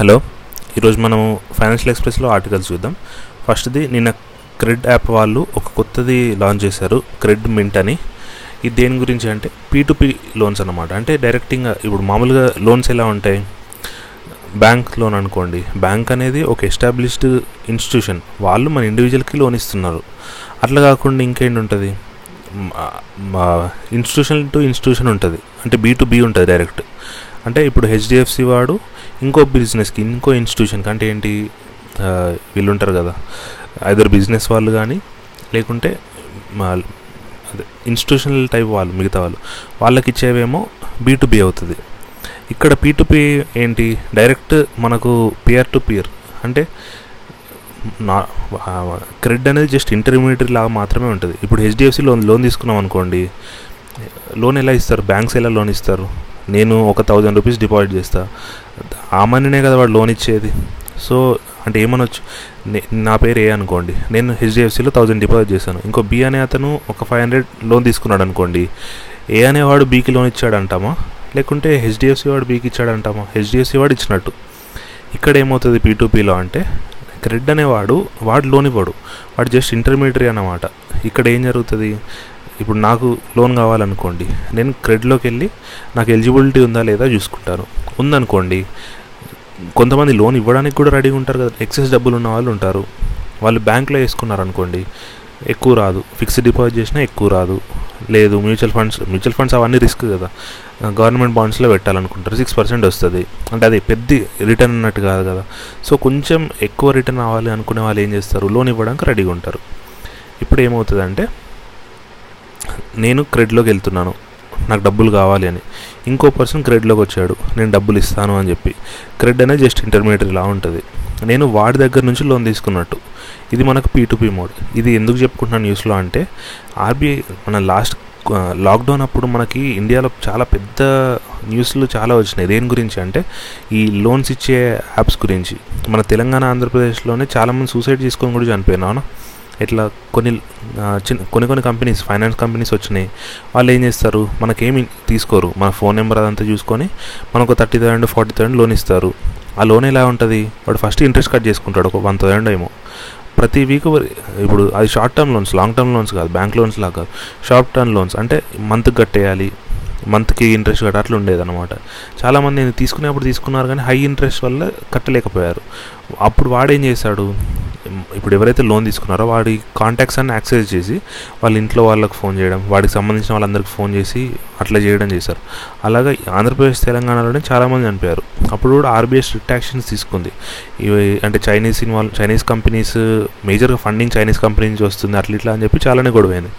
Hello ఈరోజు మనం financial ఎక్స్ప్రెస్లో ఆర్టికల్స్ చూద్దాం. ఫస్ట్ది నిన్న క్రెడ్ యాప్ వాళ్ళు ఒక కొత్తది లాంచ్ చేశారు క్రెడ్ మింట్ అని. ఇది దేని గురించి అంటే పీ టు పీ లోన్స్ అన్నమాట. అంటే డైరెక్టింగ్గా ఇప్పుడు మామూలుగా లోన్స్ ఎలా ఉంటాయి? బ్యాంక్ లోన్ అనుకోండి. బ్యాంక్ అనేది ఒక ఎస్టాబ్లిష్డ్ ఇన్స్టిట్యూషన్. వాళ్ళు మన ఇండివిజువల్కి లోన్ ఇస్తున్నారు. అట్లా కాకుండా ఇంకేంటి ఉంటుంది? ఇన్స్టిట్యూషన్ టు ఇన్స్టిట్యూషన్ ఉంటుంది. అంటే బీ టు బీ ఉంటుంది డైరెక్ట్. అంటే ఇప్పుడు హెచ్డిఎఫ్సి వాడు ఇంకో బిజినెస్కి ఇంకో ఇన్స్టిట్యూషన్కి అంటే ఏంటి? వీళ్ళు ఉంటారు కదా. ఐదర్ బిజినెస్ వాళ్ళు కానీ లేకుంటే అదే ఇన్స్టిట్యూషనల్ టైప్ వాళ్ళు మిగతా వాళ్ళు. వాళ్ళకి ఇచ్చేవేమో బీ బీ అవుతుంది. ఇక్కడ పీ టు పీ ఏంటి? డైరెక్ట్ మనకు పియర్ టు పియర్ అంటే నా క్రెడిట్ అనేది జస్ట్ ఇంటర్మీడియట్ లాగా మాత్రమే ఉంటుంది. ఇప్పుడు హెచ్డిఎఫ్సి లోన్ లోన్ తీసుకున్నాం అనుకోండి లోన్ ఎలా ఇస్తారు? బ్యాంక్స్ ఎలా లోన్ ఇస్తారు? నేను ఒక థౌజండ్ రూపీస్ డిపాజిట్ చేస్తా. ఆ మనీనే కదా వాడు లోన్ ఇచ్చేది. సో అంటే ఏమనొచ్చు? నా పేరు ఏ అనుకోండి. నేను హెచ్డిఎఫ్సిలో థౌజండ్ డిపాజిట్ చేశాను. ఇంకో బి అనే అతను ఒక ఫైవ్ హండ్రెడ్ లోన్ తీసుకున్నాడు అనుకోండి. ఏ అనేవాడు బీకి లోన్ ఇచ్చాడు అంటామా లేకుంటే హెచ్డిఎఫ్సి వాడు బీకి ఇచ్చాడు అంటామా హెచ్డిఎఫ్సి వాడు ఇచ్చినట్టు. ఇక్కడ ఏమవుతుంది పీటూపీలో పీలో అంటే క్రెడ్ అనేవాడు వాడు లోన్ ఇవ్వడు. వాడు జస్ట్ ఇంటర్మీడియట్ అన్నమాట. ఇక్కడ ఏం జరుగుతుంది? ఇప్పుడు నాకు లోన్ కావాలనుకోండి నేను క్రెడ్లోకి వెళ్ళి నాకు ఎలిజిబిలిటీ ఉందా లేదా చూసుకుంటాను. ఉందనుకోండి కొంతమంది లోన్ ఇవ్వడానికి కూడా రెడీగా ఉంటారు కదా. ఎక్సెస్ డబ్బులు ఉన్న వాళ్ళు ఉంటారు. వాళ్ళు బ్యాంక్లో వేసుకున్నారు అనుకోండి ఎక్కువ రాదు. ఫిక్స్డ్ డిపాజిట్ చేసినా ఎక్కువ రాదు. లేదు మ్యూచువల్ ఫండ్స్ మ్యూచువల్ ఫండ్స్ అవన్నీ రిస్క్ కదా. గవర్నమెంట్ బాండ్స్లో పెట్టాలనుకుంటారు. సిక్స్ పర్సెంట్ వస్తుంది. అంటే అది పెద్ద రిటర్న్ అన్నట్టు కాదు కదా. సో కొంచెం ఎక్కువ రిటర్న్ అవ్వాలి అనుకునే వాళ్ళు ఏం చేస్తారు? లోన్ ఇవ్వడానికి రెడీగా ఉంటారు. ఇప్పుడు ఏమవుతుందంటే నేను క్రెడిట్లోకి వెళ్తున్నాను. నాకు డబ్బులు కావాలి అని. ఇంకో పర్సన్ క్రెడ్లోకి వచ్చాడు. నేను డబ్బులు ఇస్తాను అని చెప్పి. క్రెడ్ అనేది జస్ట్ ఇంటర్మీడియట్ ఇలా ఉంటుంది. నేను వాడి దగ్గర నుంచి లోన్ తీసుకున్నట్టు. ఇది మనకు పీ పీ మోడ్ ఇది ఎందుకు చెప్పుకుంటున్నాను న్యూస్లో అంటే ఆర్బీఐ మన లాస్ట్ లాక్డౌన్ అప్పుడు మనకి ఇండియాలో చాలా పెద్ద న్యూస్లు చాలా వచ్చినాయి. దేని గురించి అంటే ఈ లోన్స్ ఇచ్చే యాప్స్ గురించి. మన తెలంగాణ ఆంధ్రప్రదేశ్లోనే చాలామంది సూసైడ్ చేసుకొని కూడా చనిపోయినా అవునా? ఇట్లా కొన్ని చిన్న కొన్ని కొన్ని కంపెనీస్ ఫైనాన్స్ కంపెనీస్ వచ్చినాయి. వాళ్ళు ఏం చేస్తారు? మనకేమి తీసుకోరు. మన ఫోన్ నెంబర్ అదంతా చూసుకొని మనకు thirty thousand forty thousand loan ఇస్తారు. ఆ లోన్ ఎలా ఉంటుంది? వాడు ఫస్ట్ ఇంట్రెస్ట్ కట్ చేసుకుంటాడు. ఒక వన్ థౌసండ్ ఏమో. ప్రతి వీక్ ఇప్పుడు అది short term loans long term loans కాదు బ్యాంక్ లోన్స్ లాగా కాదు. షార్ట్ టర్మ్ లోన్స్ అంటే మంత్కి కట్టేయాలి మంత్కి ఇంట్రెస్ట్ కట్ట అట్లా ఉండేది అనమాట చాలామంది నేను తీసుకునేప్పుడు తీసుకున్నారు కానీ హై ఇంట్రెస్ట్ వల్ల కట్టలేకపోయారు. అప్పుడు వాడేం చేశాడు? ఇప్పుడు ఎవరైతే లోన్ తీసుకున్నారో వాడి కాంటాక్ట్స్ అన్ని యాక్సెస్ చేసి వాళ్ళ ఇంట్లో వాళ్ళకి ఫోన్ చేయడం వాడికి సంబంధించిన వాళ్ళందరికీ ఫోన్ చేసి అట్లా చేయడం చేశారు. అలాగే ఆంధ్రప్రదేశ్ తెలంగాణలోనే చాలామంది చనిపోయారు. అప్పుడు కూడా ఆర్బీఐ స్ట్రిక్ట్ యాక్షన్స్ తీసుకుంది. ఇవి అంటే చైనీస్ ఇన్వాల్వ్ చైనీస్ కంపెనీస్ మేజర్గా ఫండింగ్ చైనీస్ కంపెనీ నుంచి వస్తుంది అట్లా ఇట్లా అని చెప్పి చాలానే గొడవైంది.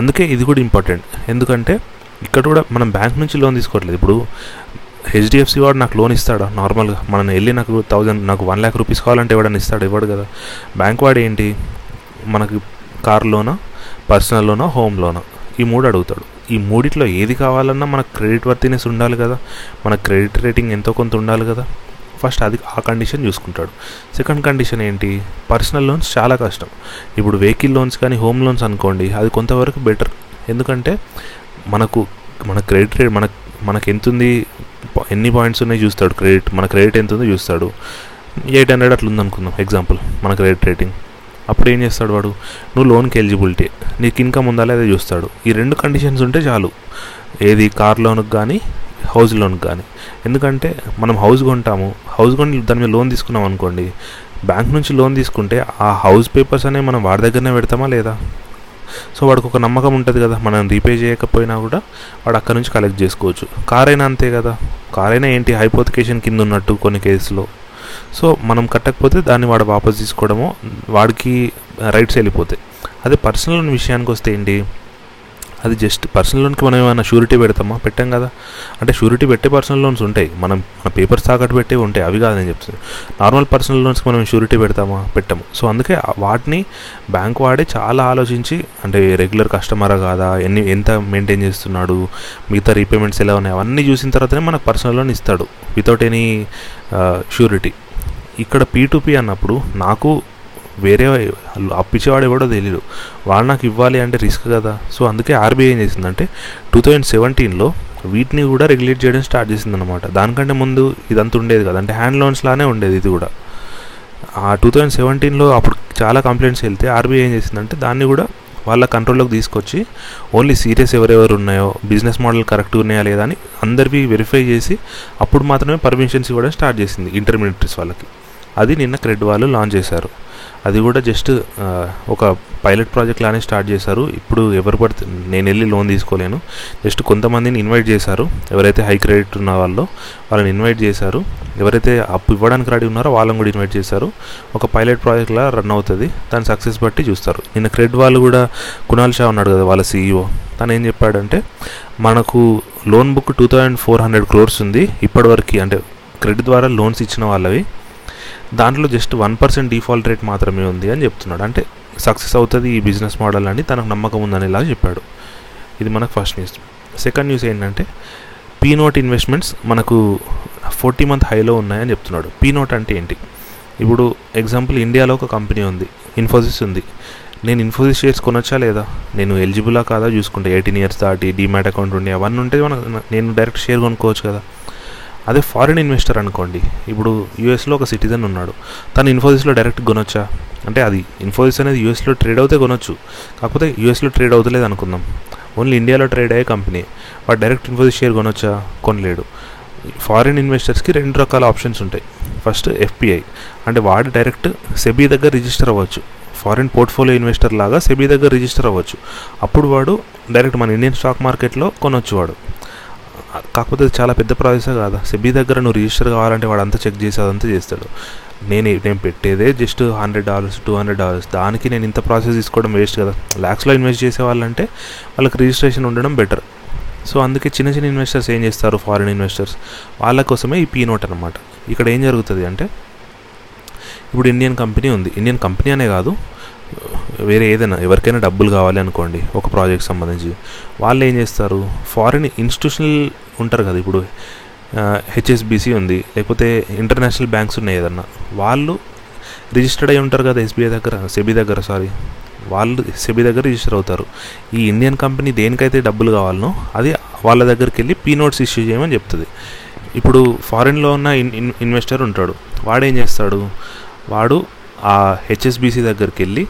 అందుకే ఇది కూడా ఇంపార్టెంట్ ఎందుకంటే ఇక్కడ కూడా మనం బ్యాంక్ నుంచి లోన్ తీసుకోవట్లేదు. ఇప్పుడు హెచ్డిఎఫ్సి వాడు నాకు లోన్ ఇస్తాడా? నార్మల్గా. మనం వెళ్ళి నాకు థౌజండ్ నాకు వన్ ల్యాక్ రూపీస్ కావాలంటే ఎవడని ఇస్తాడు? ఇవ్వడు కదా. బ్యాంక్ వాడు ఏంటి? మనకి కార్ లోనా? పర్సనల్ లోనా? హోమ్ లోనా? ఈ మూడు అడుగుతాడు. ఈ మూడిట్లో ఏది కావాలన్నా మనకు క్రెడిట్ వర్తినెస్ ఉండాలి కదా. మన క్రెడిట్ రేటింగ్ ఎంతో కొంత ఉండాలి కదా. ఫస్ట్ అది ఆ కండిషన్ చూసుకుంటాడు. సెకండ్ కండిషన్ ఏంటి? పర్సనల్ లోన్స్ చాలా కష్టం. ఇప్పుడు వెహికల్ లోన్స్ కానీ హోమ్ లోన్స్ అనుకోండి అది కొంతవరకు బెటర్. ఎందుకంటే మనకు మన క్రెడిట్ రేట్ మన మనకు ఎంత ఉంది ఎన్ని పాయింట్స్ ఉన్నాయి చూస్తాడు క్రెడిట్ మన క్రెడిట్ ఎంత ఉందో చూస్తాడు. ఎయిట్ హండ్రెడ్ అట్లా ఉందనుకుందాం ఎగ్జాంపుల్ మన క్రెడిట్ రేటింగ్. అప్పుడు ఏం చేస్తాడు వాడు? నువ్వు లోన్కి ఎలిజిబిలిటీ నీకు ఇన్కమ్ ఉందా లేదా చూస్తాడు. ఈ రెండు కండిషన్స్ ఉంటే చాలు. ఏది కార్ లోన్కి కానీ హౌస్ లోన్కి కానీ ఎందుకంటే మనం హౌస్ కొంటాము హౌస్ కొని దాని మీద లోన్ తీసుకున్నాం అనుకోండి బ్యాంక్ నుంచి లోన్ తీసుకుంటే ఆ హౌస్ పేపర్స్ అనేవి మనం వాడి దగ్గరనే పెడతామా లేదా? సో వాడికి ఒక నమ్మకం ఉంటుంది కదా మనం రీపే చేయకపోయినా కూడా వాడు అక్కడ నుంచి కలెక్ట్ చేసుకోవచ్చు. కార్ అయినా అంతే కదా కార్ అయినా ఏంటి హైపోతికేషన్ కింద ఉన్నట్టు కొన్ని కేసులో సో మనం కట్టకపోతే దాన్ని వాడు వాపస్ తీసుకోవడము వాడికి రైట్స్ వెళ్ళిపోతాయి. అదే పర్సనల్ విషయానికి వస్తే ఏంటి అది జస్ట్ పర్సనల్ లోన్కి మనం ఏమైనా షూరిటీ పెడతామా? పెట్టాం కదా. అంటే షూరిటీ పెట్టే పర్సనల్ లోన్స్ ఉంటాయి. మనం మన పేపర్స్ తాకట్టు పెట్టే ఉంటాయి. అవి కాదని చెప్తుంది నార్మల్ పర్సనల్ లోన్స్కి మనం షూరిటీ పెడతామా? పెట్టము. సో అందుకే వాటిని బ్యాంక్ వాడే చాలా ఆలోచించి అంటే రెగ్యులర్ కస్టమరా కాదా? ఎన్ని ఎంత మెయింటైన్ చేస్తున్నాడు? మిగతా రీపేమెంట్స్ ఎలా ఉన్నాయి? అవన్నీ చూసిన తర్వాతనే మనకు పర్సనల్ లోన్ ఇస్తాడు. వితౌట్ ఎనీ షూరిటీ ఇక్కడ పీ టు పీ అన్నప్పుడు నాకు వేరే అప్పిచ్చేవాడు ఎవడో తెలియదు వాడు నాకు ఇవ్వాలి అంటే రిస్క్ కదా. సో అందుకే ఆర్బీఐ ఏం చేసిందంటే టూ థౌజండ్ సెవెంటీన్లో వీటిని కూడా రెగ్యులేట్ చేయడం స్టార్ట్ చేసింది అనమాట దానికంటే ముందు ఇదంతా ఉండేది కదా. అంటే హ్యాండ్ లోన్స్ లానే ఉండేది ఇది కూడా. ఆ టూ థౌజండ్ సెవెంటీన్లో అప్పుడు చాలా కంప్లైంట్స్ వెళ్తే ఆర్బీఐ ఏం చేసిందంటే దాన్ని కూడా వాళ్ళ కంట్రోల్లోకి తీసుకొచ్చి ఓన్లీ సీరియస్ ఎవరెవరు ఉన్నాయో బిజినెస్ మోడల్ కరెక్ట్గా ఉన్నాయా లేదా అని అందరివి వెరిఫై చేసి అప్పుడు మాత్రమే పర్మిషన్స్ ఇవ్వడం స్టార్ట్ చేసింది ఇంటర్మీడియట్స్ వాళ్ళకి. అది నిన్న క్రెడ్ వాళ్ళు లాంచ్ చేశారు. అది కూడా జస్ట్ ఒక పైలట్ ప్రాజెక్ట్ లానే స్టార్ట్ చేశారు. ఇప్పుడు ఎవరు పడితే నేను వెళ్ళి లోన్ తీసుకోలేను. జస్ట్ కొంతమందిని ఇన్వైట్ చేశారు. ఎవరైతే హై క్రెడిట్ ఉన్న వాళ్ళు వాళ్ళని ఇన్వైట్ చేశారు. ఎవరైతే అప్పు ఇవ్వడానికి రెడీ ఉన్నారో వాళ్ళని కూడా ఇన్వైట్ చేశారు. ఒక పైలట్ ప్రాజెక్ట్లా రన్ అవుతుంది. దాని సక్సెస్ బట్టి చూస్తారు. నిన్న క్రెడ్ వాళ్ళు కూడా కునాల్ షా ఉన్నాడు కదా వాళ్ళ సీఈఓ తను ఏం చెప్పాడంటే మనకు loan book two thousand four hundred crores ఉంది. ఇప్పటివరకు అంటే క్రెడిట్ ద్వారా లోన్స్ ఇచ్చిన వాళ్ళవి దాంట్లో just one percent default rate మాత్రమే ఉంది అని చెప్తున్నాడు. అంటే సక్సెస్ అవుతుంది ఈ బిజినెస్ మోడల్ అని తనకు నమ్మకం ఉందని ఇలా చెప్పాడు. ఇది మనకు ఫస్ట్ న్యూస్. సెకండ్ న్యూస్ ఏంటంటే పీ నోట్ ఇన్వెస్ట్మెంట్స్ మనకు ఫోర్టీ మంత్ హైలో ఉన్నాయని చెప్తున్నాడు. పీ నోట్ అంటే ఏంటి? ఇప్పుడు ఎగ్జాంపుల్ ఇండియాలో ఒక కంపెనీ ఉంది ఇన్ఫోసిస్ ఉంది. నేను ఇన్ఫోసిస్ షేర్స్ కొనొచ్చా లేదా? నేను ఎలిజిబులా కాదా చూసుకుంటే? ఎయిటీన్ ఇయర్స్ దాటి డిమాట్ అకౌంట్ ఉండి అవన్నీ ఉంటే మన నేను డైరెక్ట్ షేర్ కొనుక్కోవచ్చు కదా. అదే ఫారిన్ ఇన్వెస్టర్ అనుకోండి. ఇప్పుడు యూఎస్లో ఒక సిటిజన్ ఉన్నాడు. తను ఇన్ఫోసిస్లో డైరెక్ట్ కొనొచ్చా? అంటే అది ఇన్ఫోసిస్ అనేది యూఎస్లో ట్రేడ్ అవుతే కొనొచ్చు. కాకపోతే యూఎస్లో ట్రేడ్ అవుతలేదు అనుకుందాం. ఓన్లీ ఇండియాలో ట్రేడ్ అయ్యే కంపెనీ వాడు డైరెక్ట్ ఇన్ఫోసిస్ షేర్ కొనొచ్చా? కొనలేడు. ఫారిన్ ఇన్వెస్టర్స్కి రెండు రకాల ఆప్షన్స్ ఉంటాయి. ఫస్ట్ ఎఫ్పిఐ అంటే వాడు డైరెక్ట్ సెబీ దగ్గర రిజిస్టర్ అవ్వచ్చు. ఫారిన్ పోర్ట్ఫోలియో ఇన్వెస్టర్ లాగా సెబీ దగ్గర రిజిస్టర్ అవ్వచ్చు. అప్పుడు వాడు డైరెక్ట్ మన ఇండియన్ స్టాక్ మార్కెట్లో కొనొచ్చు వాడు. కాకపోతే అది చాలా పెద్ద ప్రాసెస్ కాదా? సెబీ దగ్గర నువ్వు రిజిస్టర్ కావాలంటే వాడు అంతా చెక్ చేసి అదంతా చేస్తాడు. నేను నేను పెట్టేదే just hundred dollars two hundred dollars దానికి నేను ఇంత ప్రాసెస్ తీసుకోవడం వేస్ట్ కదా. ల్యాక్స్లో ఇన్వెస్ట్ చేసే వాళ్ళంటే వాళ్ళకి రిజిస్ట్రేషన్ ఉండడం బెటర్ సో అందుకే చిన్న చిన్న ఇన్వెస్టర్స్ ఏం చేస్తారు? ఫారిన్ ఇన్వెస్టర్స్ వాళ్ళ కోసమే ఈ పీ నోట్ అనమాట ఇక్కడ ఏం జరుగుతుంది అంటే ఇప్పుడు ఇండియన్ కంపెనీ ఉంది. ఇండియన్ కంపెనీ అనే కాదు. వేరే ఏదైనా ఎవరికైనా డబ్బులు కావాలి అనుకోండి ఒక ప్రాజెక్ట్ సంబంధించి. వాళ్ళు ఏం చేస్తారు? ఫారిన్ ఇన్స్టిట్యూషనల్ ఉంటారు కదా ఇప్పుడు హెచ్ఎస్బిసి ఉంది లేకపోతే ఇంటర్నేషనల్ బ్యాంక్స్ ఉన్నాయి ఏదన్నా. వాళ్ళు రిజిస్టర్డ్ అయి ఉంటారు కదా ఎస్బీఐ దగ్గర సెబీ దగ్గర సారీ వాళ్ళు సెబీ దగ్గర రిజిస్టర్ అవుతారు. ఈ ఇండియన్ కంపెనీ దేనికైతే డబ్బులు కావాలనో అది వాళ్ళ దగ్గరికి వెళ్ళి పీ నోట్స్ ఇష్యూ చేయమని చెప్తుంది. ఇప్పుడు ఫారిన్లో ఉన్న ఇన్ ఇన్వెస్టర్ ఉంటాడు. వాడు ఏం చేస్తాడు? వాడు ఆ హెచ్ఎస్బిసి దగ్గరికి వెళ్ళి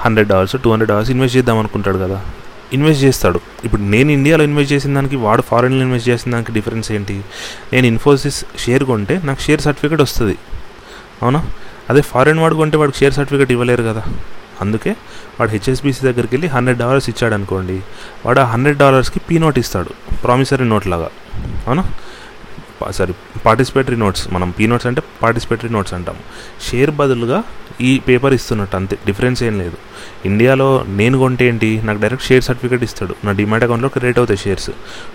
hundred dollars two hundred dollars invest చేద్దాం అనుకుంటాడు కదా. ఇన్వెస్ట్ చేస్తాడు. ఇప్పుడు నేను ఇండియాలో ఇన్వెస్ట్ చేసిన దానికి వాడు ఫారెన్లో ఇన్వెస్ట్ చేసిన దానికి డిఫరెన్స్ ఏంటి? నేను ఇన్ఫోసిస్ షేర్ కొంటే నాకు షేర్ సర్టిఫికేట్ వస్తుంది. అవునా? అదే ఫారెన్ వాడు కొంటే వాడికి షేర్ సర్టిఫికేట్ ఇవ్వలేరు కదా. అందుకే వాడు హెచ్ఎస్బిసి దగ్గరికి వెళ్ళి హండ్రెడ్ డాలర్స్ ఇచ్చాడు అనుకోండి. వాడు ఆ హండ్రెడ్ డాలర్స్కి పీ నోట్ ఇస్తాడు. ప్రామిసరీ నోట్ లాగా. అవునా? సారీ పార్టిసిపేటరీ నోట్స్ మనం పీ నోట్స్ అంటే పార్టిసిపేటరీ నోట్స్ అంటాం. షేర్ బదులుగా ఈ పేపర్ ఇస్తున్నట్టు అంతే. డిఫరెన్స్ ఏం లేదు. ఇండియాలో నేను కొంటే ఏంటి? నాకు డైరెక్ట్ షేర్ సర్టిఫికేట్ ఇస్తాడు. నా డిమాట్ అకౌంట్లో క్రియేట్ అవుతాయి షేర్స్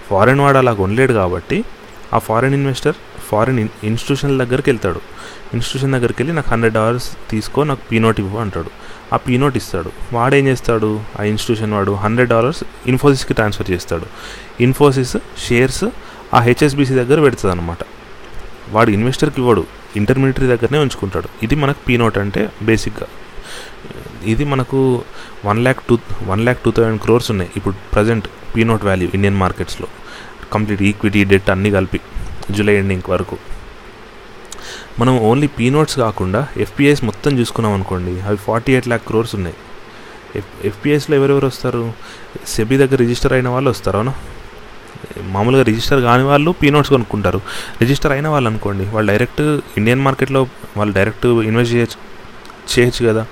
ఫారెన్ వాడు అలా కొనలేడు కాబట్టి ఆ ఫారెన్ ఇన్వెస్టర్ ఫారెన్ ఇన్స్టిట్యూషన్ దగ్గరికి వెళ్తాడు. ఇన్స్టిట్యూషన్ దగ్గరికి వెళ్ళి నాకు హండ్రెడ్ డాలర్స్ తీసుకో నాకు పీ నోట్ ఇవ్వు అంటాడు. ఆ పీ నోట్ ఇస్తాడు. వాడు ఏం చేస్తాడు? ఆ ఇన్స్టిట్యూషన్ వాడు హండ్రెడ్ డాలర్స్ ఇన్ఫోసిస్కి ట్రాన్స్ఫర్ చేస్తాడు. ఇన్ఫోసిస్ షేర్స్ ఆ హెచ్ఎస్బిసి దగ్గర పెడుతుంది అనమాట వాడు ఇన్వెస్టర్కి ఇవ్వడు ఇంటర్మీడియటరీ దగ్గరనే ఉంచుకుంటాడు. ఇది మనకు పీ నోట్ అంటే బేసిక్గా. ఇది మనకు one lakh two one lakh two thousand crores ఉన్నాయి. ఇప్పుడు present P note value Indian మార్కెట్స్లో. కంప్లీట్ ఈక్విటీ డెట్ అన్నీ కలిపి జూలై ఎండింగ్ వరకు. మనం ఓన్లీ పీ నోట్స్ కాకుండా ఎఫ్పిఐస్ మొత్తం చూసుకున్నాం అనుకోండి అవి ఫార్టీ ఎయిట్ ల్యాక్ క్రోర్స్ ఉన్నాయి. ఎఫ్ ఎఫ్పిఐస్లో ఎవరెవరు వస్తారు? సెబీ దగ్గర రిజిస్టర్ అయిన వాళ్ళు వస్తారు? అవునా? మామూలుగా రిజిస్టర్ కాని వాళ్ళు పీనోట్స్ కొనుక్కుంటారు. రిజిస్టర్ అయిన వాళ్ళు అనుకోండి వాళ్ళు డైరెక్ట్ ఇండియన్ మార్కెట్లో వాళ్ళు డైరెక్ట్ ఇన్వెస్ట్ చేయొచ్చు చేయొచ్చు కదా.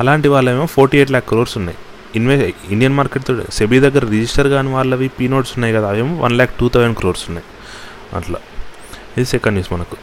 అలాంటి వాళ్ళేమో ఫోర్టీ ఎయిట్ ల్యాక్ క్రోర్స్ ఉన్నాయి ఇన్వెస్ట్ ఇండియన్ మార్కెట్తో సెబీ దగ్గర రిజిస్టర్ కాని వాళ్ళవి పీ నోట్స్ ఉన్నాయి కదా అవేమో one lakh two thousand crores ఉన్నాయి. అట్లా. ఇది సెకండ్ న్యూస్ మనకు.